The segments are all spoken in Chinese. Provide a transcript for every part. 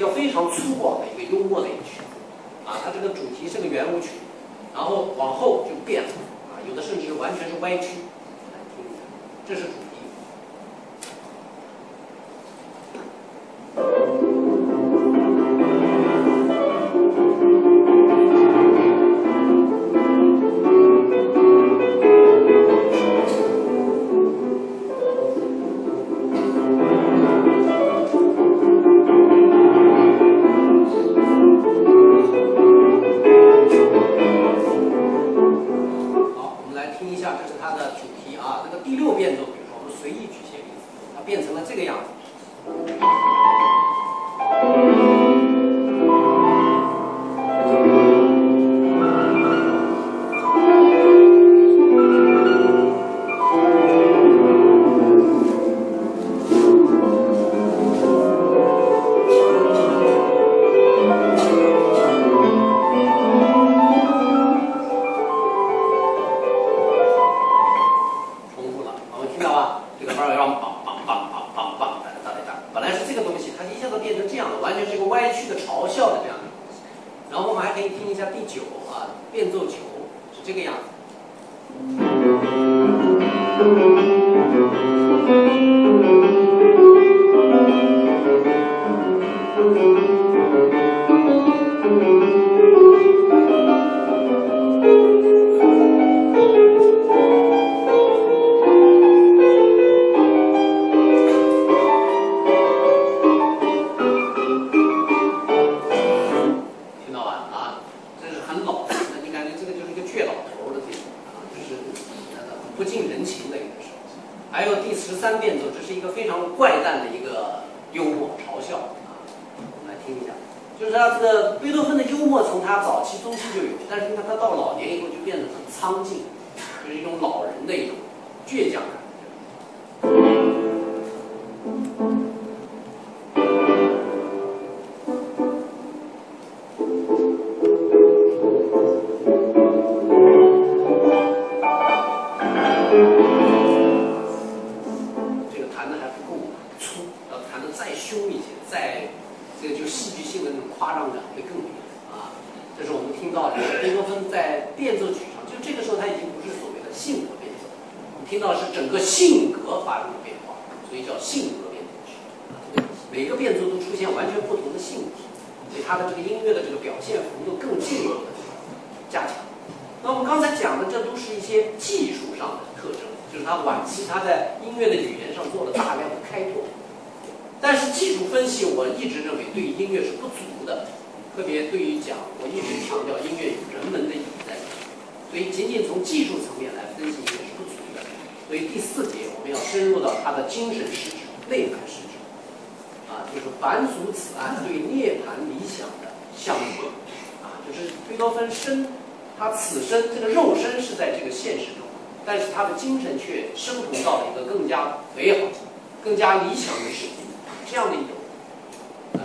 个非常粗犷的一个幽默的一个曲子，啊，它这个主题是个圆舞曲，然后往后就变了，啊，有的甚至是完全是歪曲，这是主多芬生他此生这个肉身是在这个现实中，但是他的精神却升腾到了一个更加美好、更加理想的世界，这样的一种呃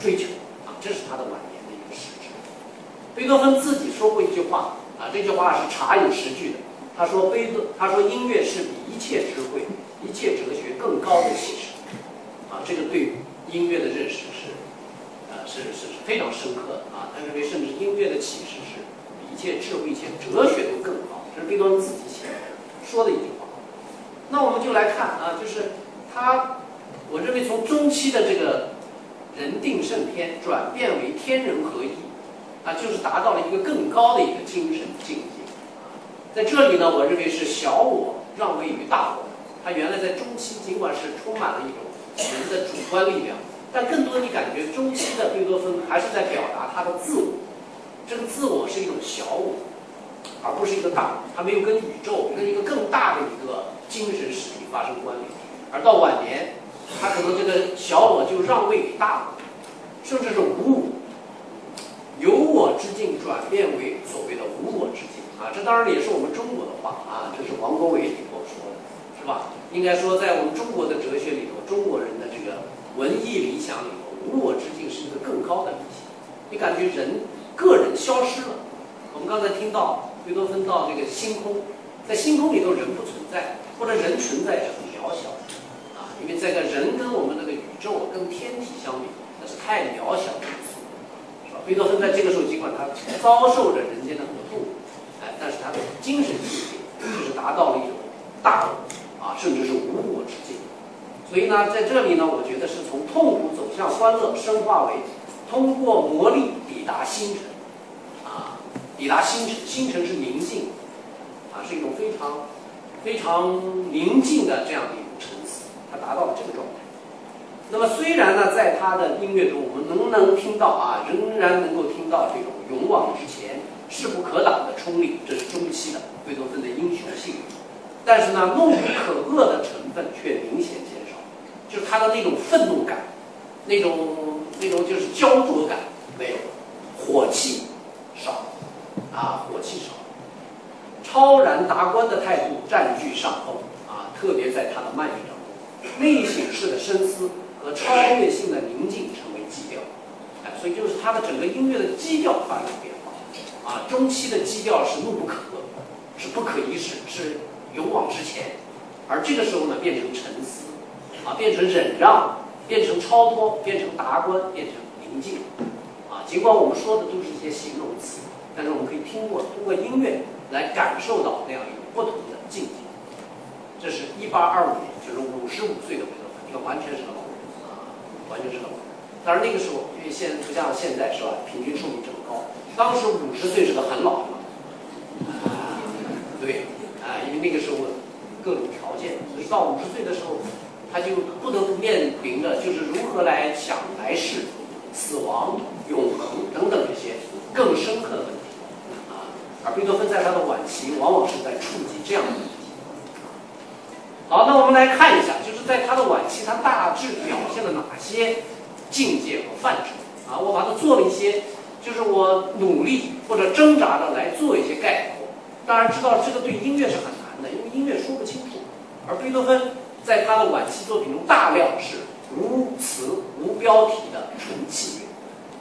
追求啊，这是他的晚年的一个实质。贝多芬自己说过一句话啊，这句话是查有实据的。他说贝多，他说音乐是比一切智慧、一切哲学更高的启示啊，这个对音乐的认识是是是是非常深刻的啊。他认为甚至音乐的启示是比一切智慧、一切哲学都更高，这是贝多芬自己写的说的一句话。那我们就来看啊，就是他，我认为从中期的这个人定胜天转变为天人合一，啊，就是达到了一个更高的一个精神境界。在这里呢，我认为是小我让位于大我。他原来在中期尽管是充满了一种人的主观力量，但更多你感觉中期的贝多芬还是在表达他的自我。这个自我是一种小我，而不是一个大，他没有跟宇宙、跟一个更大的一个精神实体发生关联。而到晚年，他可能这个小我就让位给大我，甚至是无我，由我之境转变为所谓的无我之境啊！这当然也是我们中国的话啊，这是王国维里头说的，是吧？应该说，在我们中国的哲学里头，中国人的这个文艺理想里头，无我之境是一个更高的理想。你感觉人个人消失了？我们刚才听到贝多芬到这个星空，在星空里头人不存在，或者人存在是很渺小啊，因为这个人跟我们那个宇宙跟天体相比，那是太渺小的因素，是吧？贝多芬在这个时候尽管他遭受着人间的很多痛苦，哎，但是他的精神境界就是达到了一种大我啊，甚至是无我之境。所以呢，在这里呢，我觉得是从痛苦走向欢乐，升化为通过磨砺抵达星辰，啊，抵达星辰，星辰是宁静，啊，是一种非常非常宁静的这样的一种沉思，他达到了这个状态。那么虽然呢，在他的音乐中，我们能不能听到啊，仍然能够听到这种勇往直前、势不可挡的冲力，这是中期的贝多芬的英雄性。但是呢，怒不可遏的成分却明显，就是他的那种愤怒感，那种那种就是焦灼感没有，火气少，啊，火气少，超然达观的态度占据上风啊，特别在他的慢乐当中，内省式的深思。和超越性的宁静成为基调，哎，所以就是他的整个音乐的基调发生变化，啊，中期的基调是怒不可遏，是不可一世，是勇往直前，而这个时候呢，变成沉思，啊，变成忍让，变成超脱，变成达观，变成宁静，啊，尽管我们说的都是一些形容词，但是我们可以听过通过音乐来感受到那样一种不同的境界。这是一八二五年，就是五十五岁的贝多芬，一个完全是个老。完全是老当然那个时候，因为现在不像现在是吧，平均寿命这么高。当时五十岁是个很老的了，啊，对，啊，因为那个时候各种条件，所以到五十岁的时候，他就不得不面临着就是如何来想来世、死亡、永恒等等这些更深刻的问题，啊，而贝多芬在他的晚期，往往是在触及这样的问题。好，那我们来看一下，就是在他的晚期，他大致表现了哪些境界和范畴啊？我把它做了一些，就是我努力或者挣扎着来做一些概括。当然知道这个对音乐是很难的，因为音乐说不清楚。而贝多芬在他的晚期作品中，大量是无词无标题的纯器乐。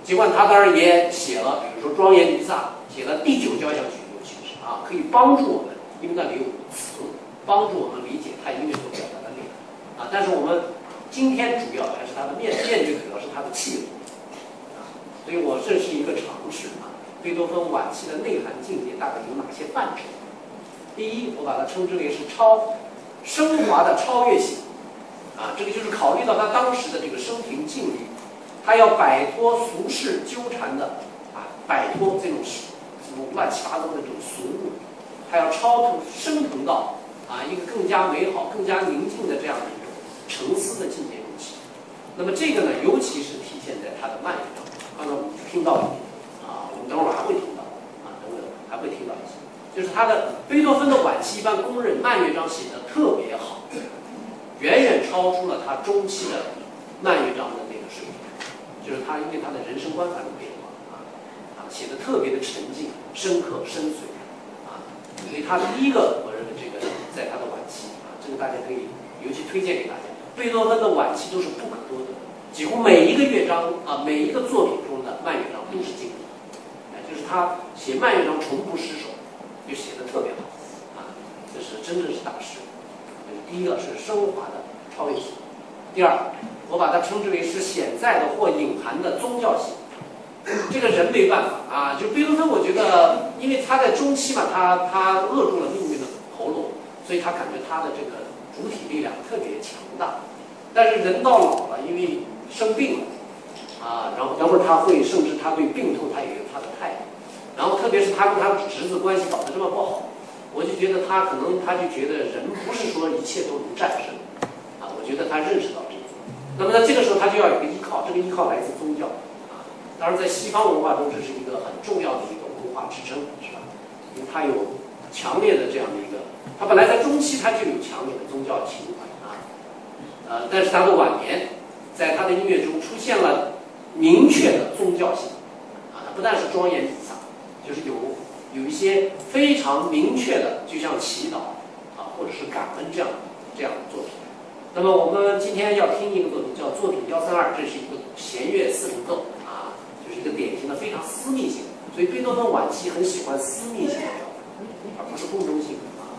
尽管他当然也写了，比如说庄严弥撒，写了第九交响曲，尤其是啊，可以帮助我们，因为那里有词。帮助我们理解他音乐所表达的内容啊，但是我们今天主要还是他的面面对主要是他的器乐啊，所以我这是一个尝试啊。贝多芬晚期的内涵境界大概有哪些范畴？第一，我把它称之为是超升华的超越性啊，这个就是考虑到他当时的这个生平境遇，他要摆脱俗世纠缠的啊，摆脱这种这种乱七八糟的这种俗物，他要超脱升腾到。啊，一个更加美好、更加宁静的这样的一种沉思的境界中去。那么这个呢，尤其是体现在他的慢乐当中。刚听到一点，啊，我们等会儿还会听到，啊，等会儿还会听到一些，就是他的贝多芬的晚期一般公认慢乐章写的特别好，远远超出了他中期的慢乐章的那个水平。就是他因为他的人生观发生变化，啊，写的特别的沉静、深刻、深邃，啊，所以他第一个。我认为这个在他的晚期啊，这个大家可以尤其推荐给大家。贝多芬的晚期都是不可多得，几乎每一个乐章啊，每一个作品中的慢乐章都是经典，哎，就是他写慢乐章从不失手，就写的特别好啊，这是真正是大师。第一个是升华的超越性，第二，我把它称之为是潜在的或隐含的宗教性。这个人没办法啊，就贝多芬，我觉得因为他在中期嘛，他他扼住了命运的喉咙。所以他感觉他的这个主体力量特别强大，但是人到老了，因为生病了，啊，然后等会儿他会，甚至他对病痛他也有他的态度，然后特别是他跟他侄子关系搞得这么不好，我就觉得他可能他就觉得人不是说一切都能战胜，啊，我觉得他认识到这一点。那么在这个时候他就要有个依靠，这个依靠来自宗教，啊，当然在西方文化中这是一个很重要的一个文化支撑，是吧？因为他有强烈的这样的一个。他本来在中期他就有强烈的宗教情怀啊，呃，但是他的晚年，在他的音乐中出现了明确的宗教性，啊，不但是庄严，就是有有一些非常明确的，就像祈祷啊，或者是感恩这样这样的作品。那么我们今天要听一个作品，叫作品幺三二，这是一个弦乐四重奏啊，就是一个典型的非常私密性。所以贝多芬晚期很喜欢私密性的，而不是共中性啊。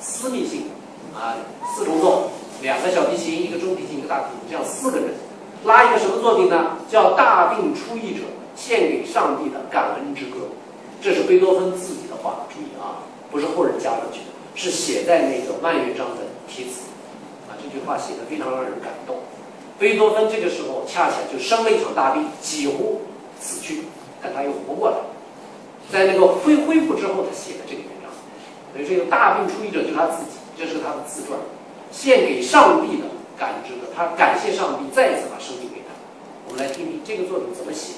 私密性，啊，四重奏，两个小提琴，一个中提琴，一个大提琴，这样四个人，拉一个什么作品呢？叫《大病初愈者献给上帝的感恩之歌》，这是贝多芬自己的话，注意啊，不是后人加上去的，是写在那个万乐章的题词。啊，这句话写的非常让人感动。贝多芬这个时候恰恰就生了一场大病，几乎死去，但他又活过来，在那个恢恢复之后，他写的这个文章。所以这个大病初愈者就是他自己，这是他的自传，献给上帝的。感知的，他感谢上帝再一次把生命给他。我们来听听这个作品怎么写。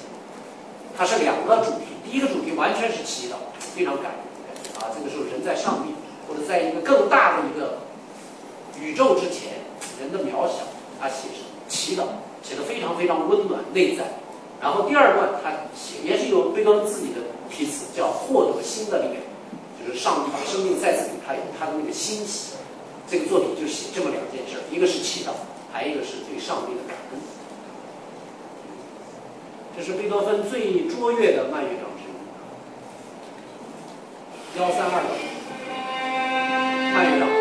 它是两个主题，第一个主题完全是祈祷，非常感人啊。这个时候人在上帝或者在一个更大的一个宇宙之前，人的渺小，他写是祈祷，写的非常非常温暖内在。然后第二段他写也是有贝多芬自己的题词，叫获得新的力量，就是上帝把生命再次给他，有他的那个欣喜。这个作品就写这么两件事，一个是祈祷，还一个是对上帝的感恩。这是贝多芬最卓越的慢乐章，幺三二慢乐章，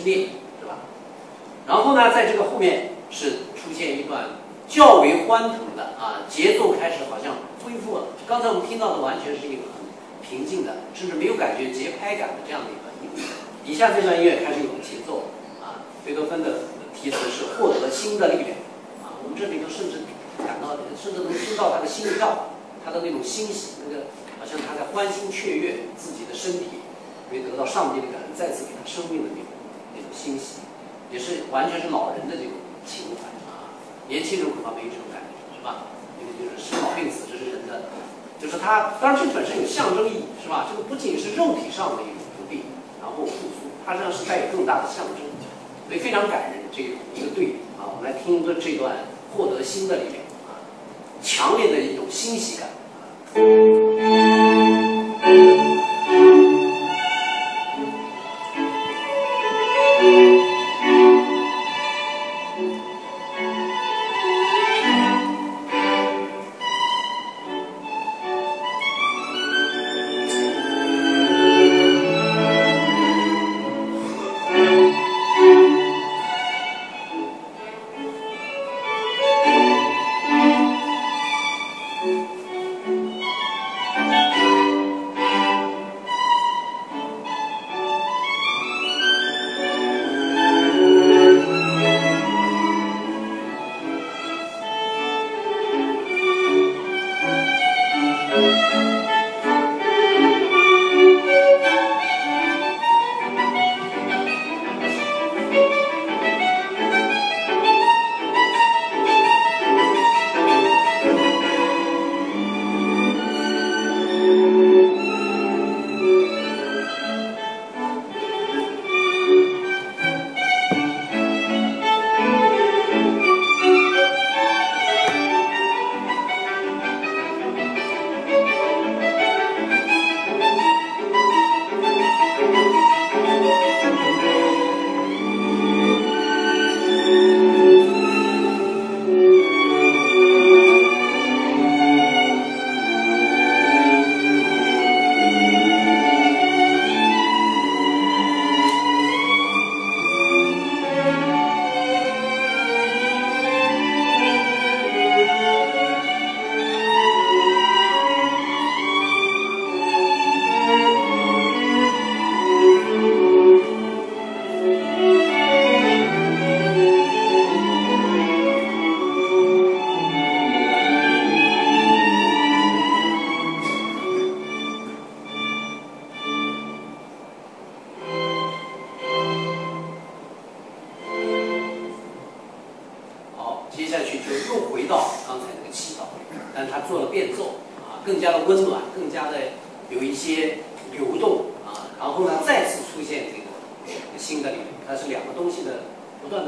感恩之念，是吧？然后呢，在这个后面是出现一段较为欢腾的啊，节奏开始好像恢复了。刚才我们听到的完全是一个很平静的，甚至没有感觉节拍感的这样的一段音乐。底下这段音乐开始有节奏啊，贝多芬的题词是获得新的力量啊，我们这里头甚至感到，甚至能听到他的心跳，他的那种欣喜，那个好像他在欢欣雀跃，自己的身体因为得到上帝的感恩，再次给他生命的力欣喜，也是完全是老人的这种情怀啊，年轻人恐怕没有这种感觉，是吧？因为就是生老病死，这是人的，就是他，当然这本身有象征意义，是吧？这个不仅是肉体上的一种不病，然后复苏，它实际上是带有更大的象征，所以非常感人这一个对比啊。我们来听一段这段。获得新的力量啊，强烈的一种欣喜感啊。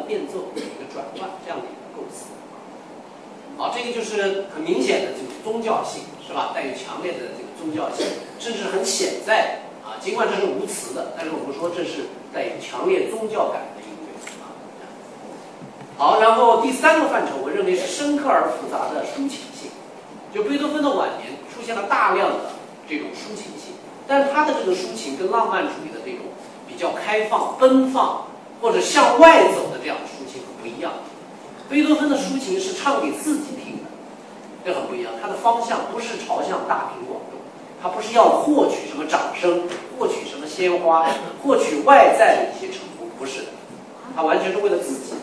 变奏的一个转换，这样的一个构思。好，这个就是很明显的这种宗教性，是吧？带有强烈的这个宗教性，甚至很显在啊。尽管这是无词的，但是我们说这是带有强烈宗教感的音乐啊。好，然后第三个范畴，我认为是深刻而复杂的抒情性。就贝多芬的晚年出现了大量的这种抒情性，但他的这个抒情跟浪漫主义的这种比较开放、奔放。或者向外走的这样的抒情很不一样。贝多芬的抒情是唱给自己听的，这很不一样。他的方向不是朝向大庭广众，他不是要获取什么掌声，获取什么鲜花，获取外在的一些成功，不是的。他完全是为了自己，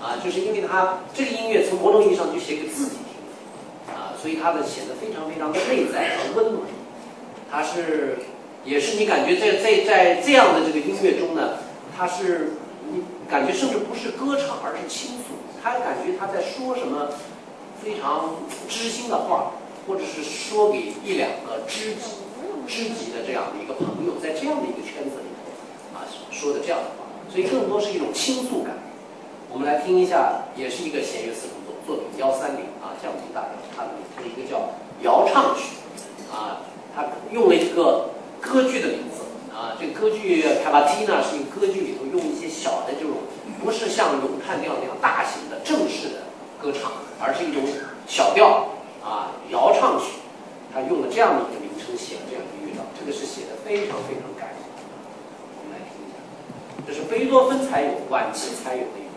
啊，就是因为他这个音乐从某种意义上就写给自己听，啊，所以他的显得非常非常的内在和温暖。他是，也是你感觉在在在这样的这个音乐中呢，他是感觉甚至不是歌唱而是倾诉。他感觉他在说什么非常知心的话或者是说给一两个知己知己的这样的一个朋友在这样的一个圈子里头啊说的这样的话。所以更多是一种倾诉感。我们来听一下也是一个弦乐四重奏作品幺三零啊像我们大家看的一个叫摇唱曲啊它用了一个歌剧的名字啊，这个歌剧《卡巴基呢》是一个歌剧里头用一些小的这种，不是像咏叹调那样大型的正式的歌唱，而是一种小调啊摇唱曲，他用了这样的一个名称写了这样一个乐章，这个是写的非常非常感人。我们来听一下，这是贝多芬才有晚期才有的。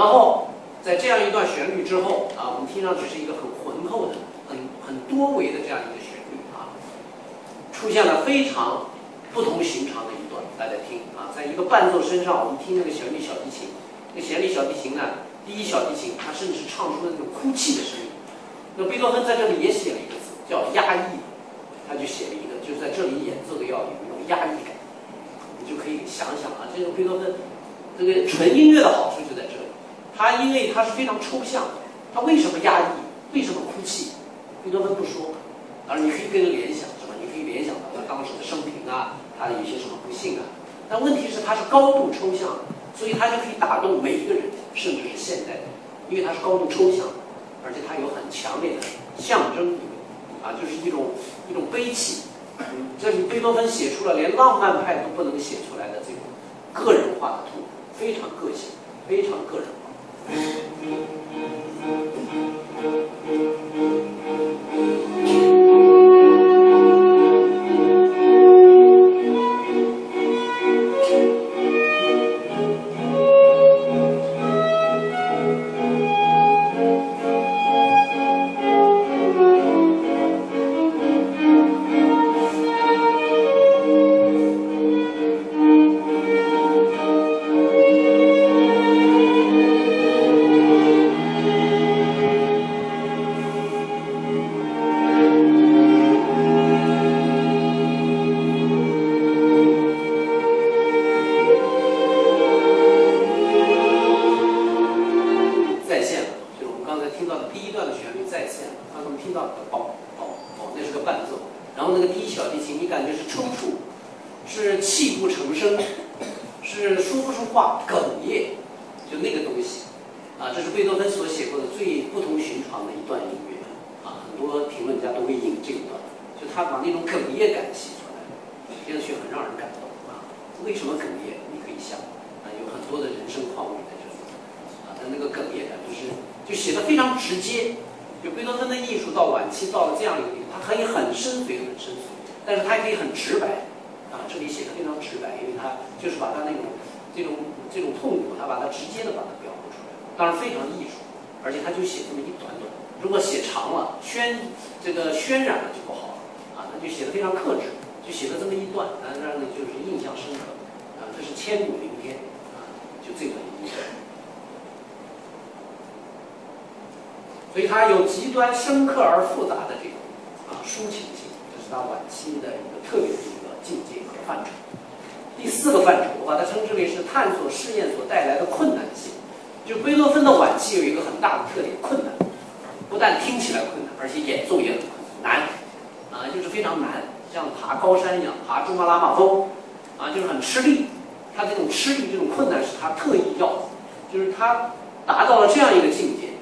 然后，在这样一段旋律之后啊，我们听上去是一个很浑厚的、很很多维的这样一个旋律啊，出现了非常不同寻常的一段，大家听啊，在一个伴奏身上，我们听那个旋律小提琴，那旋律小提琴呢，第一小提琴它甚至唱出了那种哭泣的声音。那贝多芬在这里也写了一个字，叫压抑，他就写了一个，就是在这里演奏的要有种。压抑感，你就可以想想啊，这个贝多芬，这个纯音乐的好处就在这他因为他是非常抽象，他为什么压抑？为什么哭泣？贝多芬不说，当然你可以跟着联想，是吧？你可以联想到他当时的生平啊，他有些什么不幸啊。但问题是他是高度抽象，所以他就可以打动每一个人，甚至是现代的，因为他是高度抽象，而且他有很强烈的象征意味，啊，就是一种一种悲戚。这是贝多芬写出了连浪漫派都不能写出来的这种个人化的痛苦，非常个性，非常个人。Thank you.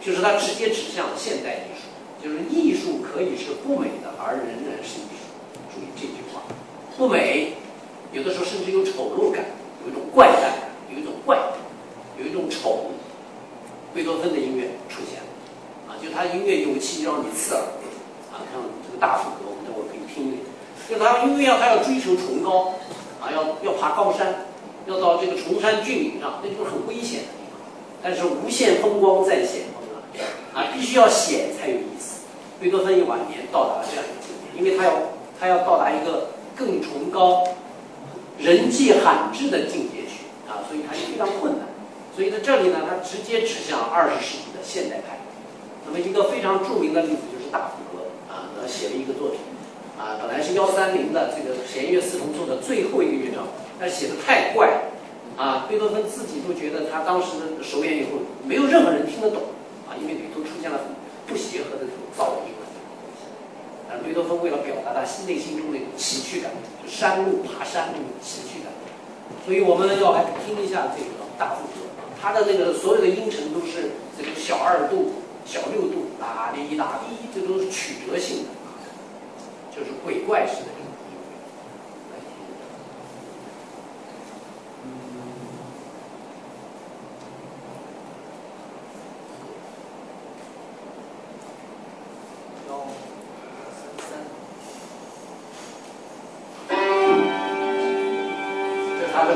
就是它直接指向现代艺术就是艺术可以是不美的而仍然是艺术。注意这句话不美有的时候甚至有丑陋感有一种怪诞有一种怪有一种丑。贝多芬的音乐出现了啊就他音乐有气让你刺耳啊像这个大副歌我们等会儿可以听一听就是他音乐要他要追求崇高啊要要爬高山要到这个崇山峻岭上那就是很危险的地方。但是无限风光在险啊，必须要写才有意思。贝多芬在晚年到达了这样一个境界，因为他要他要到达一个更崇高、人迹罕至的境界去啊，所以他就非常困难。所以在这里呢，他直接指向二十世纪的现代派。那么一个非常著名的例子就是大赋格啊，他写了一个作品啊，本来是幺三零的这个弦乐四重奏的最后一个乐章，但写的太怪啊，贝多芬自己都觉得他当时的首演以后没有任何人听得懂。啊，因为里头出现了很不协和的这种噪音。啊，贝多芬为了表达他心内心中的那种崎岖感，就山路爬山那种崎岖感，所以我们要来听一下这个大副歌，他的那个所有的音程都是这个小二度、小六度，啦哩啦哩，这都是曲折性的，就是鬼怪式的。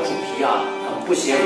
主题啊，很不协调。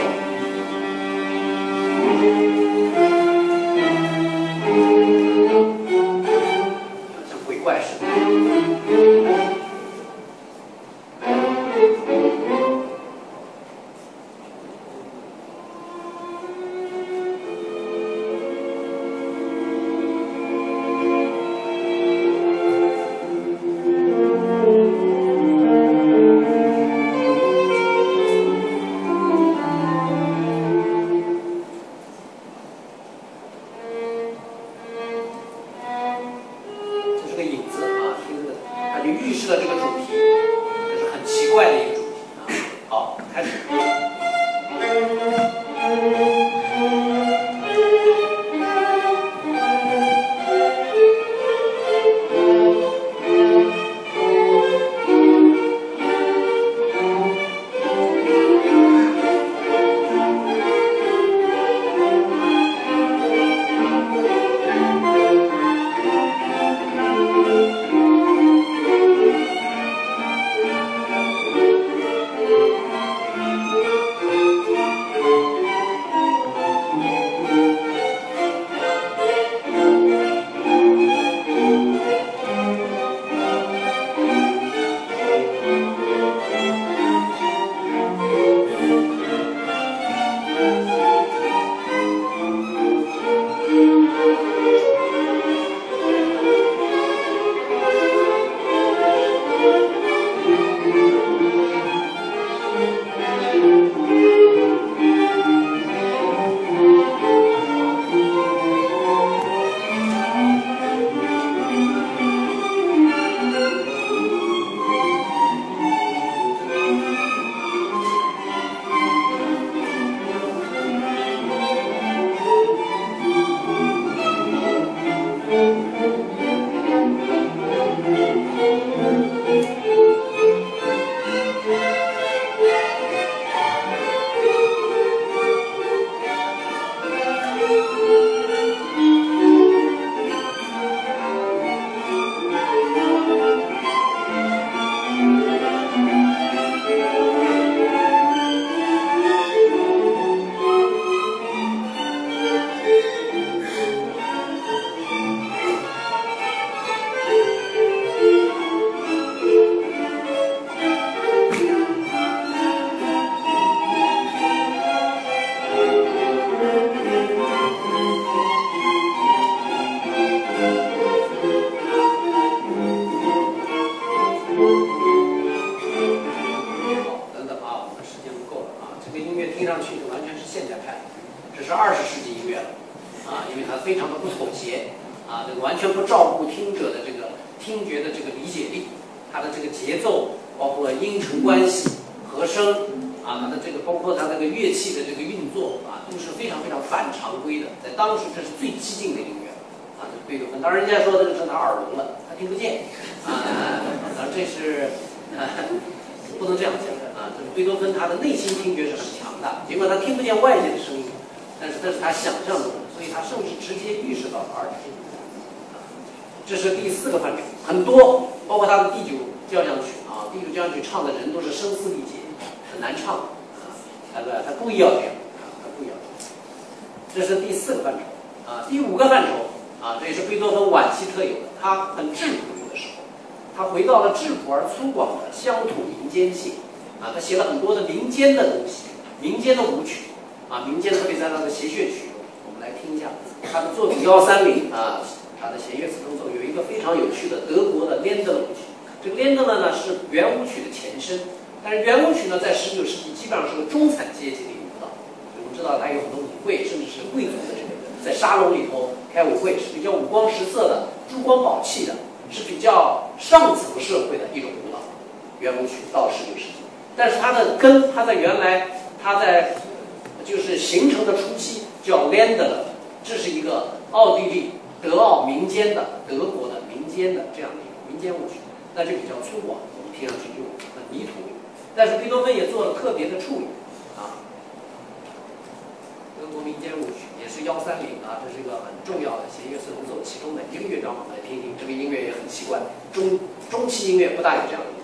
规的，在当时这是最激进的音乐啊，就贝多芬。当然，人家说的是他耳聋了，他听不见啊。当然，这是、啊、不能这样讲的啊。就是贝多芬他的内心听觉是很强的，尽管他听不见外界的声音，但是这是他想象中的，所以他甚至直接预示到了耳听、啊。这是第四个范畴，很多，包括他的第九交响曲啊，第九交响曲唱的人都是声嘶力竭，很难唱啊。他说他故意要这样。这是第四个范畴啊，第五个范畴啊，这也是贝多芬晚期特有的，他很质朴的时候，他回到了质朴而粗犷的乡土民间性啊，他写了很多的民间的东西，民间的舞曲啊，民间特别在那的协弦曲，我们来听一下他的作品幺三零啊，他的弦乐词中奏有一个非常有趣的德国的连德舞曲，这个连德呢是圆舞曲的前身。但是圆舞曲呢，在十九世纪基本上是个中产阶级的舞蹈。我们知道它有很多舞会，甚至是贵族的这个在沙龙里头开舞会是比较五光十色的、珠光宝气的，是比较上层社会的一种舞蹈。圆舞曲到十九世纪，但是它的根，它在原来，它在就是形成的初期叫 Lander，这是一个奥地利德奥民间的德国的民间的这样的一个民间舞曲，那就比较粗犷，我们听上去就很泥土。但是贝多芬也做了特别的处理，中国民间舞曲也是幺三零啊，这是一个很重要的弦乐四重奏其中的一个乐章，我们来听听。这个音乐也很奇怪，中中期音乐不大有这样的。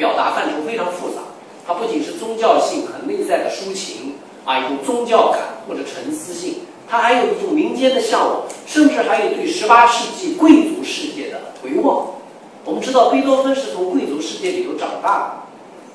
表达范畴非常复杂，它不仅是宗教性很内在的抒情啊，一种宗教感或者沉思性，它还有一种民间的向往，甚至还有对十八世纪贵族世界的回望。我们知道贝多芬是从贵族世界里头长大的，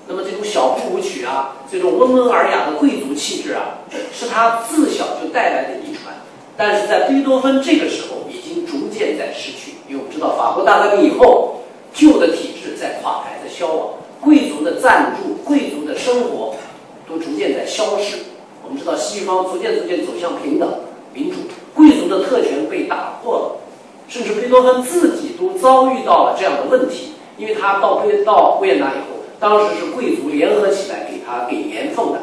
那么这种小步舞曲啊，这种温文尔雅的贵族气质啊，是他自小就带来的遗传，但是在贝多芬这个时候已经逐渐在失去，因为我们知道法国大革命以后。旧的体制在垮台，在消亡，贵族的赞助，贵族的生活都逐渐在消失。我们知道西方逐渐逐渐走向平等、民主，贵族的特权被打破了，甚至贝多芬自己都遭遇到了这样的问题。因为他到贝到维也纳以后，当时是贵族联合起来给他给严奉的。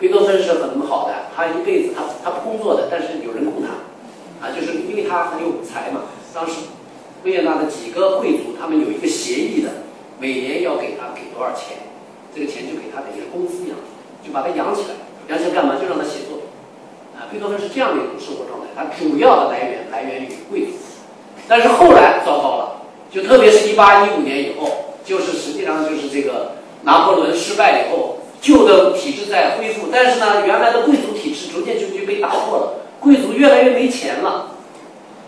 贝多芬是很好的，他一辈子他他不工作的，但是有人供他。啊，就是因为他很有才嘛，当时。维也纳的几个贵族，他们有一个协议的，每年要给他给多少钱，这个钱就给他等于工资养，就把他养起来，养起来干嘛？就让他写作。啊，贝多芬是这样的一种生活状态，他主要的来源来源于贵族。但是后来糟糕了，就特别是一八一五年以后，就是实际上就是这个拿破仑失败以后，旧的体制在恢复，但是呢，原来的贵族体制逐渐就就被打破了，贵族越来越没钱了。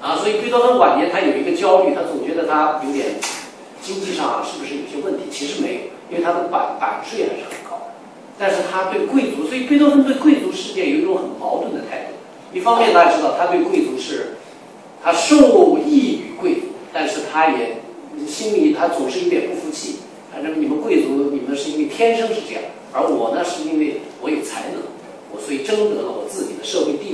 啊，所以贝多芬晚年他有一个焦虑，他总觉得他有点经济上啊是不是有些问题？其实没有，因为他的版版税还是很高。但是他对贵族，所以贝多芬对贵族世界有一种很矛盾的态度。一方面大家知道他对贵族是，他受益于贵族，但是他也心里他总是有点不服气。反正你们贵族，你们是因为天生是这样，而我呢是因为我有才能，我所以争得了我自己的社会地位。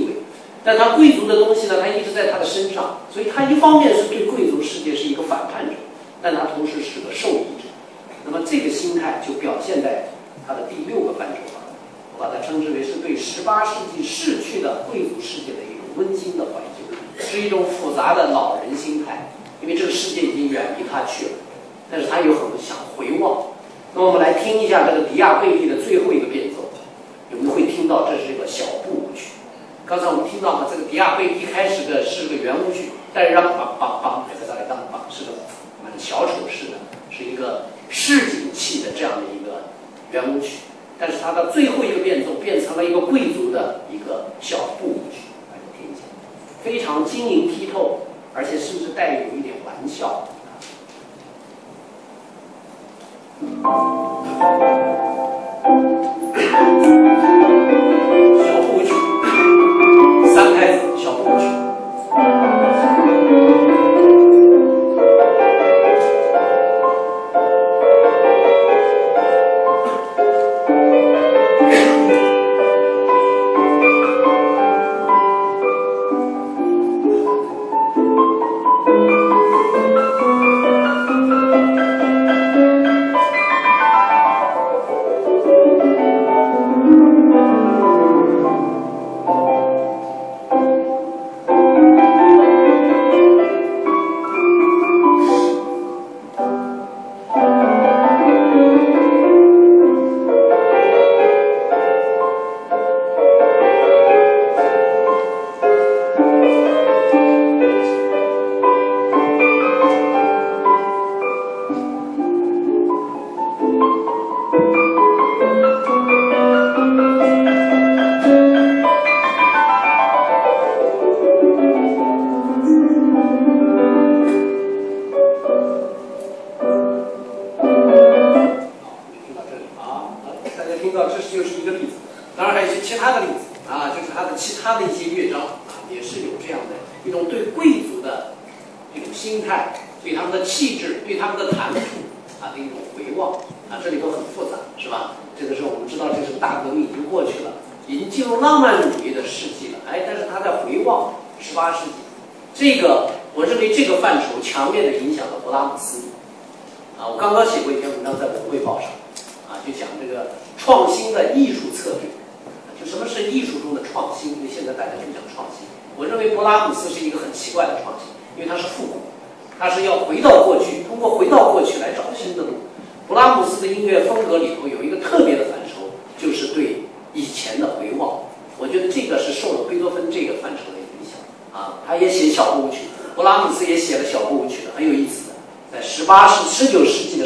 但他贵族的东西呢，他一直在他的身上，所以他一方面是对贵族世界是一个反叛者，但他同时是个受益者。那么这个心态就表现在他的第六个范畴上，我把它称之为是对十八世纪逝去的贵族世界的一种温馨的怀旧，是一种复杂的老人心态，因为这个世界已经远离他去了，但是他有很多想回望。那么我们来听一下这个迪亚贝利的最后一个变奏，你们会听到这是一个小。刚才我们听到了这个迪亚贝一开始的是个圆舞曲，但是让邦邦邦，这个大家当邦是个，蛮小丑式的，是一个市井气的这样的一个圆舞曲，但是它的最后一个变奏变成了一个贵族的一个小步舞曲，非常晶莹剔透，而且甚至带有一点玩笑。小步舞曲。拍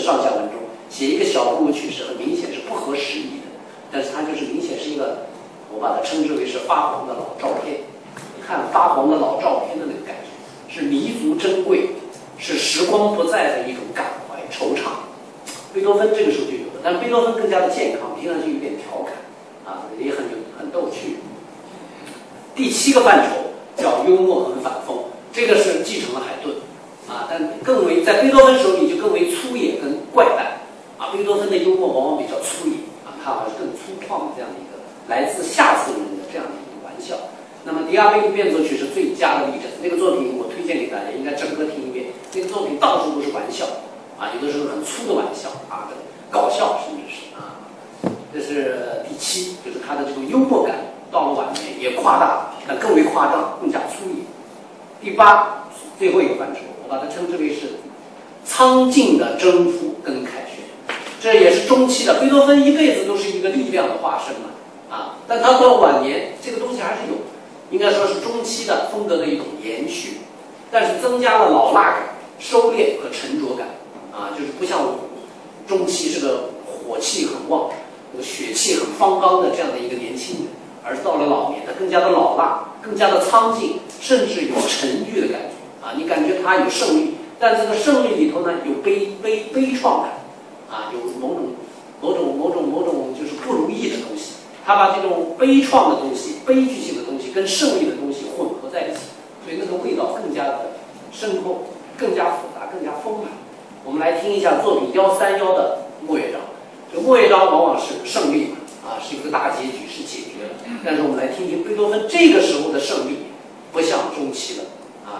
上下文中，写一个小步舞曲是很明显是不合时宜的，但是它就是明显是一个，我把它称之为是发黄的老照片。你看发黄的老照片的那个感觉，是弥足珍贵，是时光不再的一种感怀惆怅。贝多芬这个时候就有了，但贝多芬更加的健康，听上去有点调侃，啊，也很有很逗趣。第七个范畴叫幽默和反讽，这个是继承了海顿。啊，但更为在贝多芬手里就更为粗野跟怪诞啊。贝多芬的幽默往往比较粗野啊，他好像更粗犷的这样的一个来自下层人的这样的一个玩笑。那么迪亚贝克变奏曲是最佳的例证，那个作品我推荐给大家，应该整个听一遍。那个作品到处都是玩笑啊，有的时候很粗的玩笑啊，搞笑甚至是啊。这是第七，就是他的这种幽默感到了晚年也夸大，但更为夸张，更加粗野。第八，最后一个范畴。我把它称之为是苍劲的征服跟凯旋，这也是中期的贝多芬一辈子都是一个力量的化身嘛。啊，但他到晚年这个东西还是有，应该说是中期的风格的一种延续，但是增加了老辣感、收敛和沉着感。啊，就是不像中期是个火气很旺、这个血气很方刚的这样的一个年轻人，而到了老年，他更加的老辣、更加的苍劲，甚至有沉郁的感觉。啊，你感觉他有胜利，但这个胜利里头呢，有悲悲悲怆感，啊，有某种某种某种某种就是不如意的东西。他把这种悲怆的东西、悲剧性的东西跟胜利的东西混合在一起，所以那个味道更加的深厚、更加复杂、更加丰满。我们来听一下作品幺三幺的末乐章。这个末乐章往往是胜利嘛，啊，是一个大结局，是解决了。但是我们来听听贝多芬这个时候的胜利，不像中期的。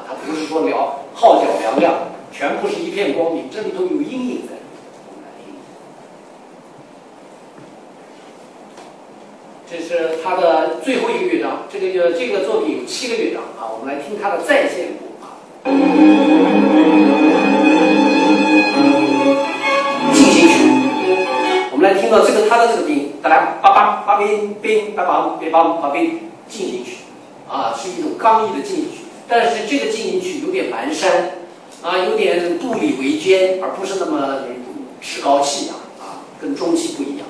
啊，它不是说燎号角嘹亮，全部是一片光明，这里头有阴影在。这是他的最后一个乐章。这个这个作品有七个乐章啊，我们来听他的再现部啊。进行曲，我们来听到这个他的这个宾，哒啦叭叭叭宾宾叭叭别叭叭宾进行曲啊，是一种刚毅的进行曲。但是这个进行曲有点蹒跚，啊，有点步履维艰，而不是那么趾高气扬啊，跟中期不一样。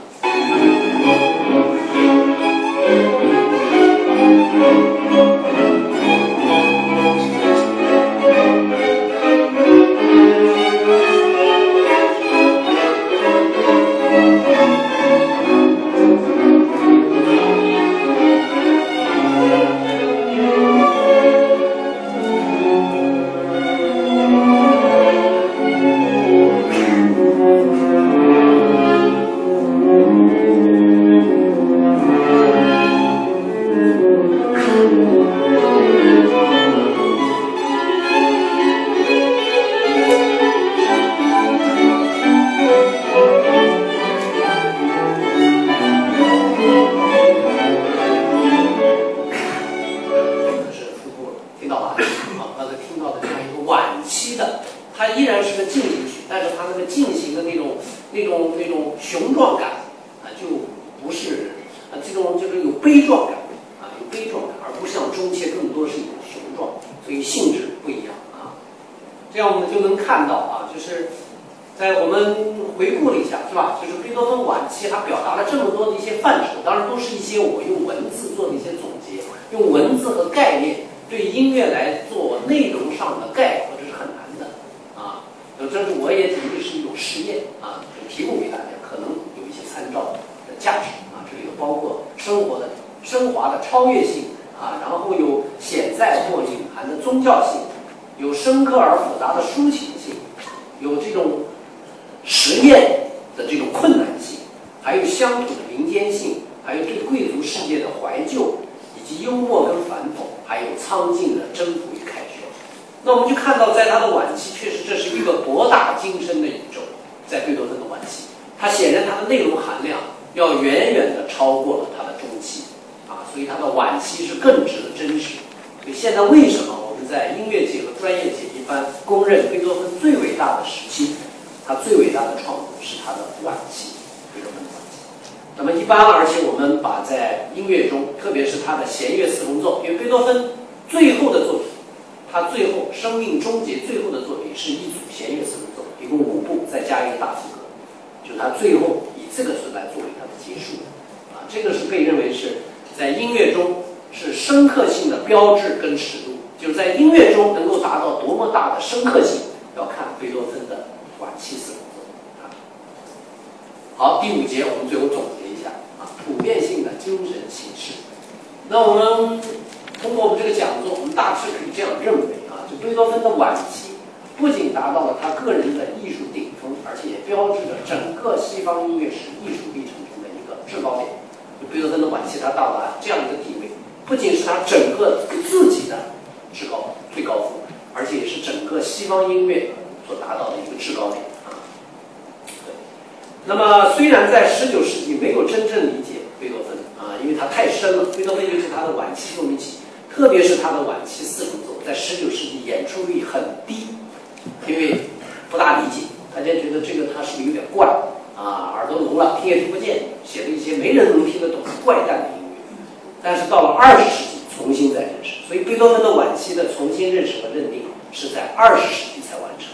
贝多芬晚期他表达了这么多的一些范畴，当然都是一些我用文字做的一些总结，用文字和概念对音乐来做内容上的概括，这是很难的啊。这是我也仅仅是一种实验啊，提供给大家，可能有一些参照的价值啊。这里有。包括生活的升华的超越性啊，然后有潜在或隐含的宗教性，有深刻而复杂的抒情性，有这种实验的这种困难性，还有乡土的民间性，还有对贵族世界的怀旧，以及幽默跟反讽，还有苍劲的征服与凯旋。那我们就看到，在他的晚期，确实这是一个博大精深的宇宙，在贝多芬的晚期，他显然他的内容含量。要远远的超过了他的中期，啊，所以他的晚期是更值得珍视。所以现在为什么我们在音乐界和专业界一般公认贝多芬最伟大的时期，他最伟大的创作是他，的晚期。那么一般而且我们把在音乐中，特别是他的弦乐四重奏，因为贝多芬最后的作品，他最后生命终结最后的作品是一组弦乐四重奏，一共五部，再加一个大副歌，就是他最后以。这个词来作为他的结束，啊，这个是被认为是在音乐中是深刻性的标志跟尺度，就是在音乐中能够达到多么大的深刻性，要看贝多芬的晚期四重奏。啊，好，第五节我们最后总结，普遍性的精神形式。那我们通过我们这个讲座，我们大致可以这样认为啊，就贝多芬的晚期。不仅达到了他个人的艺术顶峰，而且也标志着整个西方音乐史艺术历程中的一个制高点。就贝多芬的晚期，他到达这样一个地位，不仅是他整个自己的制高最高峰，而且也是整个西方音乐所达到的一个制高点啊。对。那么，虽然在十九世纪没有真正理解贝多芬啊，因为他太深了。贝多芬尤其他的晚期奏鸣曲，特别是他的晚期四重奏，在十九世纪演出率很低。因为不大理解，大家觉得这个他是不是有点怪啊？耳朵聋了，听也听不见，写了一些没人能听得懂怪诞的音乐。但是到了二十世纪，重新再认识，所以贝多芬的晚期的重新认识和认定是在二十世纪才完成。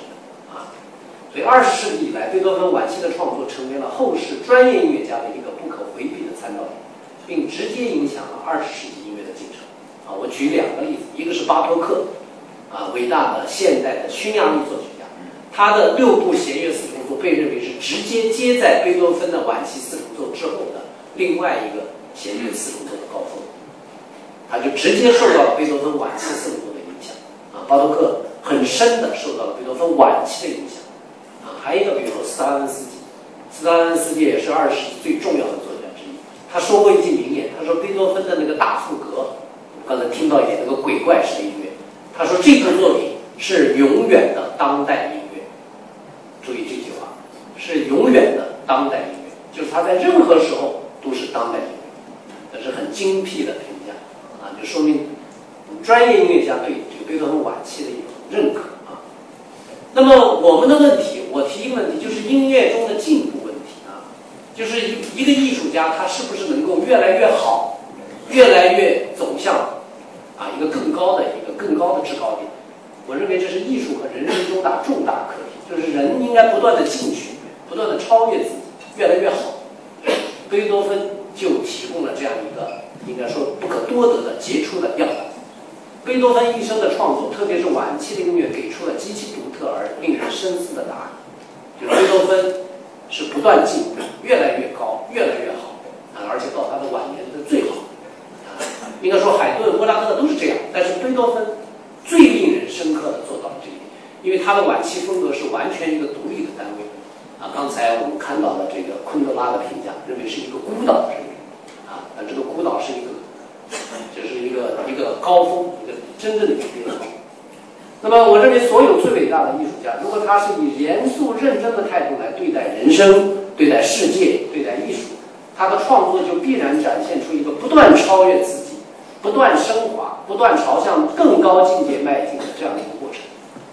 所以二十世纪以来，贝多芬晚期的创作成为了后世专业音乐家的一个不可回避的参照点，并直接影响了二十世纪音乐的进程啊。我举两个例子，一个是巴托克。啊，伟大的现代的匈牙利作曲家，他的六部弦乐四重奏被认为是直接接在贝多芬的晚期四重奏之后的另外一个弦乐四重奏的高峰，他就直接受到了贝多芬晚期四重奏的影响。啊，巴托克很深的受到了贝多芬晚期的影响。还有一个，比如说斯特拉文斯基，斯特拉文斯基也是二十世最重要的作家之一。他说过一句名言，他说贝多芬的那个大副歌，刚才听到一点那个鬼怪式的音乐。他说：“这部作品是永远的当代音乐。注意这句话，是永远的当代音乐，就是他在任何时候都是当代音乐，这是很精辟的评价啊！就说明专业音乐家对这个贝多芬晚期的一种认可啊。那么我们的问题，我提一个问题，就是音乐中的进步问题啊，就是一个艺术家他是不是能够越来越好，越来越走向啊一个更高的一个。”更高的制高点，我认为这是艺术和人生中的重大课题，就是人应该不断的进取，不断的超越自己，越来越好。贝多芬就提供了这样一个应该说不可多得的杰出的样板。贝多芬一生的创作，特别是晚期的音乐，给出了极其独特而令人深思的答案。就贝多芬是不断进步，越来越高，越来越好，啊，而且到他的晚年的最好。应该说，海顿、莫扎特都是这样，但是贝多芬最令人深刻的做到了这一点，因为他的晚期风格是完全一个独立的单位。啊，刚才我们看到的这个昆德拉的评价，认为是一个孤岛之乐。啊，这个孤岛是一个，就是一个一个高峰，一个真正的一个巅峰。那么，我认为所有最伟大的艺术家，如果他是以严肃认真的态度来对待人生、对待世界、对待艺术，他的创作就必然展现出一个不断超越自己。不断升华，不断朝向更高境界迈进的这样一个过程，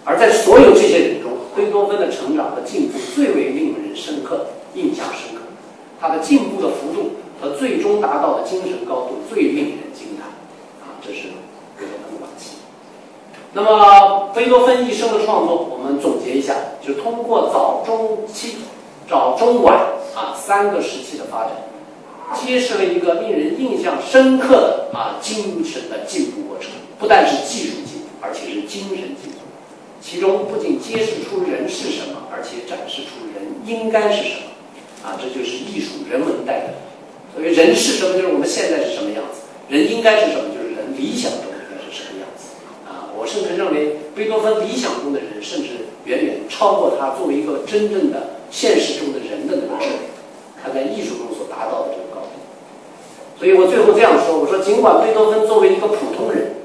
而在所有这些人中，贝多芬的成长和进步最为令人深刻、印象深刻。他的进步的幅度和最终达到的精神高度最令人惊叹。啊，这是。那么贝多芬一生的创作，我们总结一下，就通过早中期、早中晚啊三个时期的发展，揭示了一个令人印象深刻的啊精神的进步过程。不但是技术进步，而且是精神进步。其中不仅揭示出人是什么，而且展示出人应该是什么。啊，这就是艺术人文代表。所以人是什么，就是我们现在是什么样子；人应该是什么，就是人理想中。我甚至认为，贝多芬理想中的人，甚至远远超过他作为一个真正的现实中的人的那个质量，他在艺术中所达到的这个高度。所以我最后这样说：我说，尽管贝多芬作为一个普通人，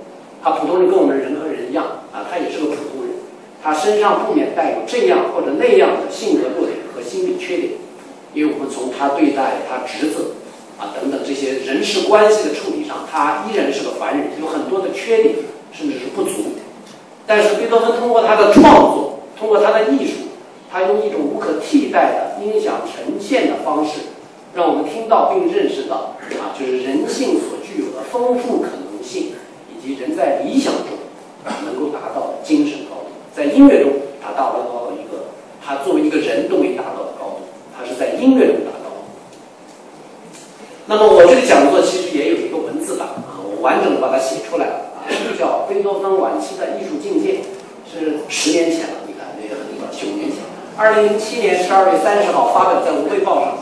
他普通人跟我们人和人一样啊，他也是个普通人，他身上不免带有这样或者那样的性格弱点和心理缺点。因为我们从他对待他侄子啊等等这些人事关系的处理上，他依然是个凡人，有很多的缺点，甚至是不足。但是贝多芬通过他的创作，通过他的艺术，他用一种无可替代的音响呈现的方式，让我们听到并认识到啊，就是人性所具有的丰富可能性，以及人在理想中能够达到的精神高度，在音乐中他达到了一个他作为一个人都没达到的高度。他是在音乐中达到。那么我这个讲座其实也有一个文字版啊，我完整的把它写出来了叫《贝多芬晚期的艺术境界》，是十年前了，你看那个很早，九年前，二零零七年十二月三十号发表在《文汇报》上，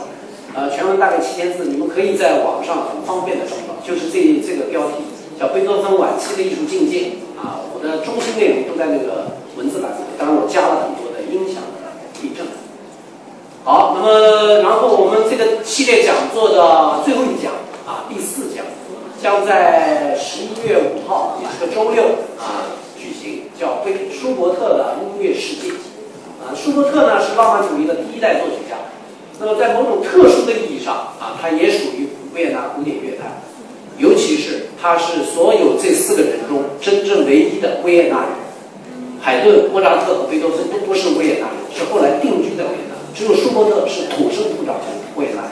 呃，全文大概七千字，你们可以在网上很方便的找到，就是这这个标题叫《贝多芬晚期的艺术境界》啊，我的中心内容都在那个文字版里，当然我加了很多的音响的例证。好，那么然后我们这个系列讲座的最后一讲啊，第四讲将在十一月五号，也是个周六啊举行，叫贝舒伯特的音乐世界。啊，舒伯特呢是浪漫主义的第一代作曲家，那么在某种特殊的意义上啊，他也属于维也纳古典乐坛，尤其是他是所有这四个人中真正唯一的维也纳人。海顿、莫扎特和贝多芬都不是维也纳人，是后来定居在维也纳。只有舒伯特是土生土长的维也纳人。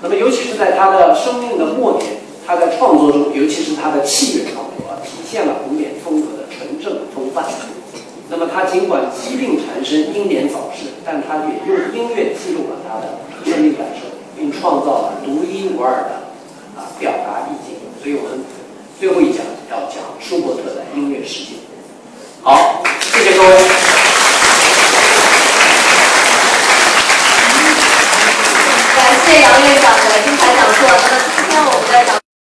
那么，尤其是在他的生命的末年，他在创作中，尤其是他的器乐创作，体现了古典风格的纯正风范。那么，他尽管疾病缠身、英年早逝，但他也用音乐记录了他的生命感受，并创造了独一无二的啊表达意境。所以我们最后一讲要讲舒伯特的音乐世界。好。谢谢各位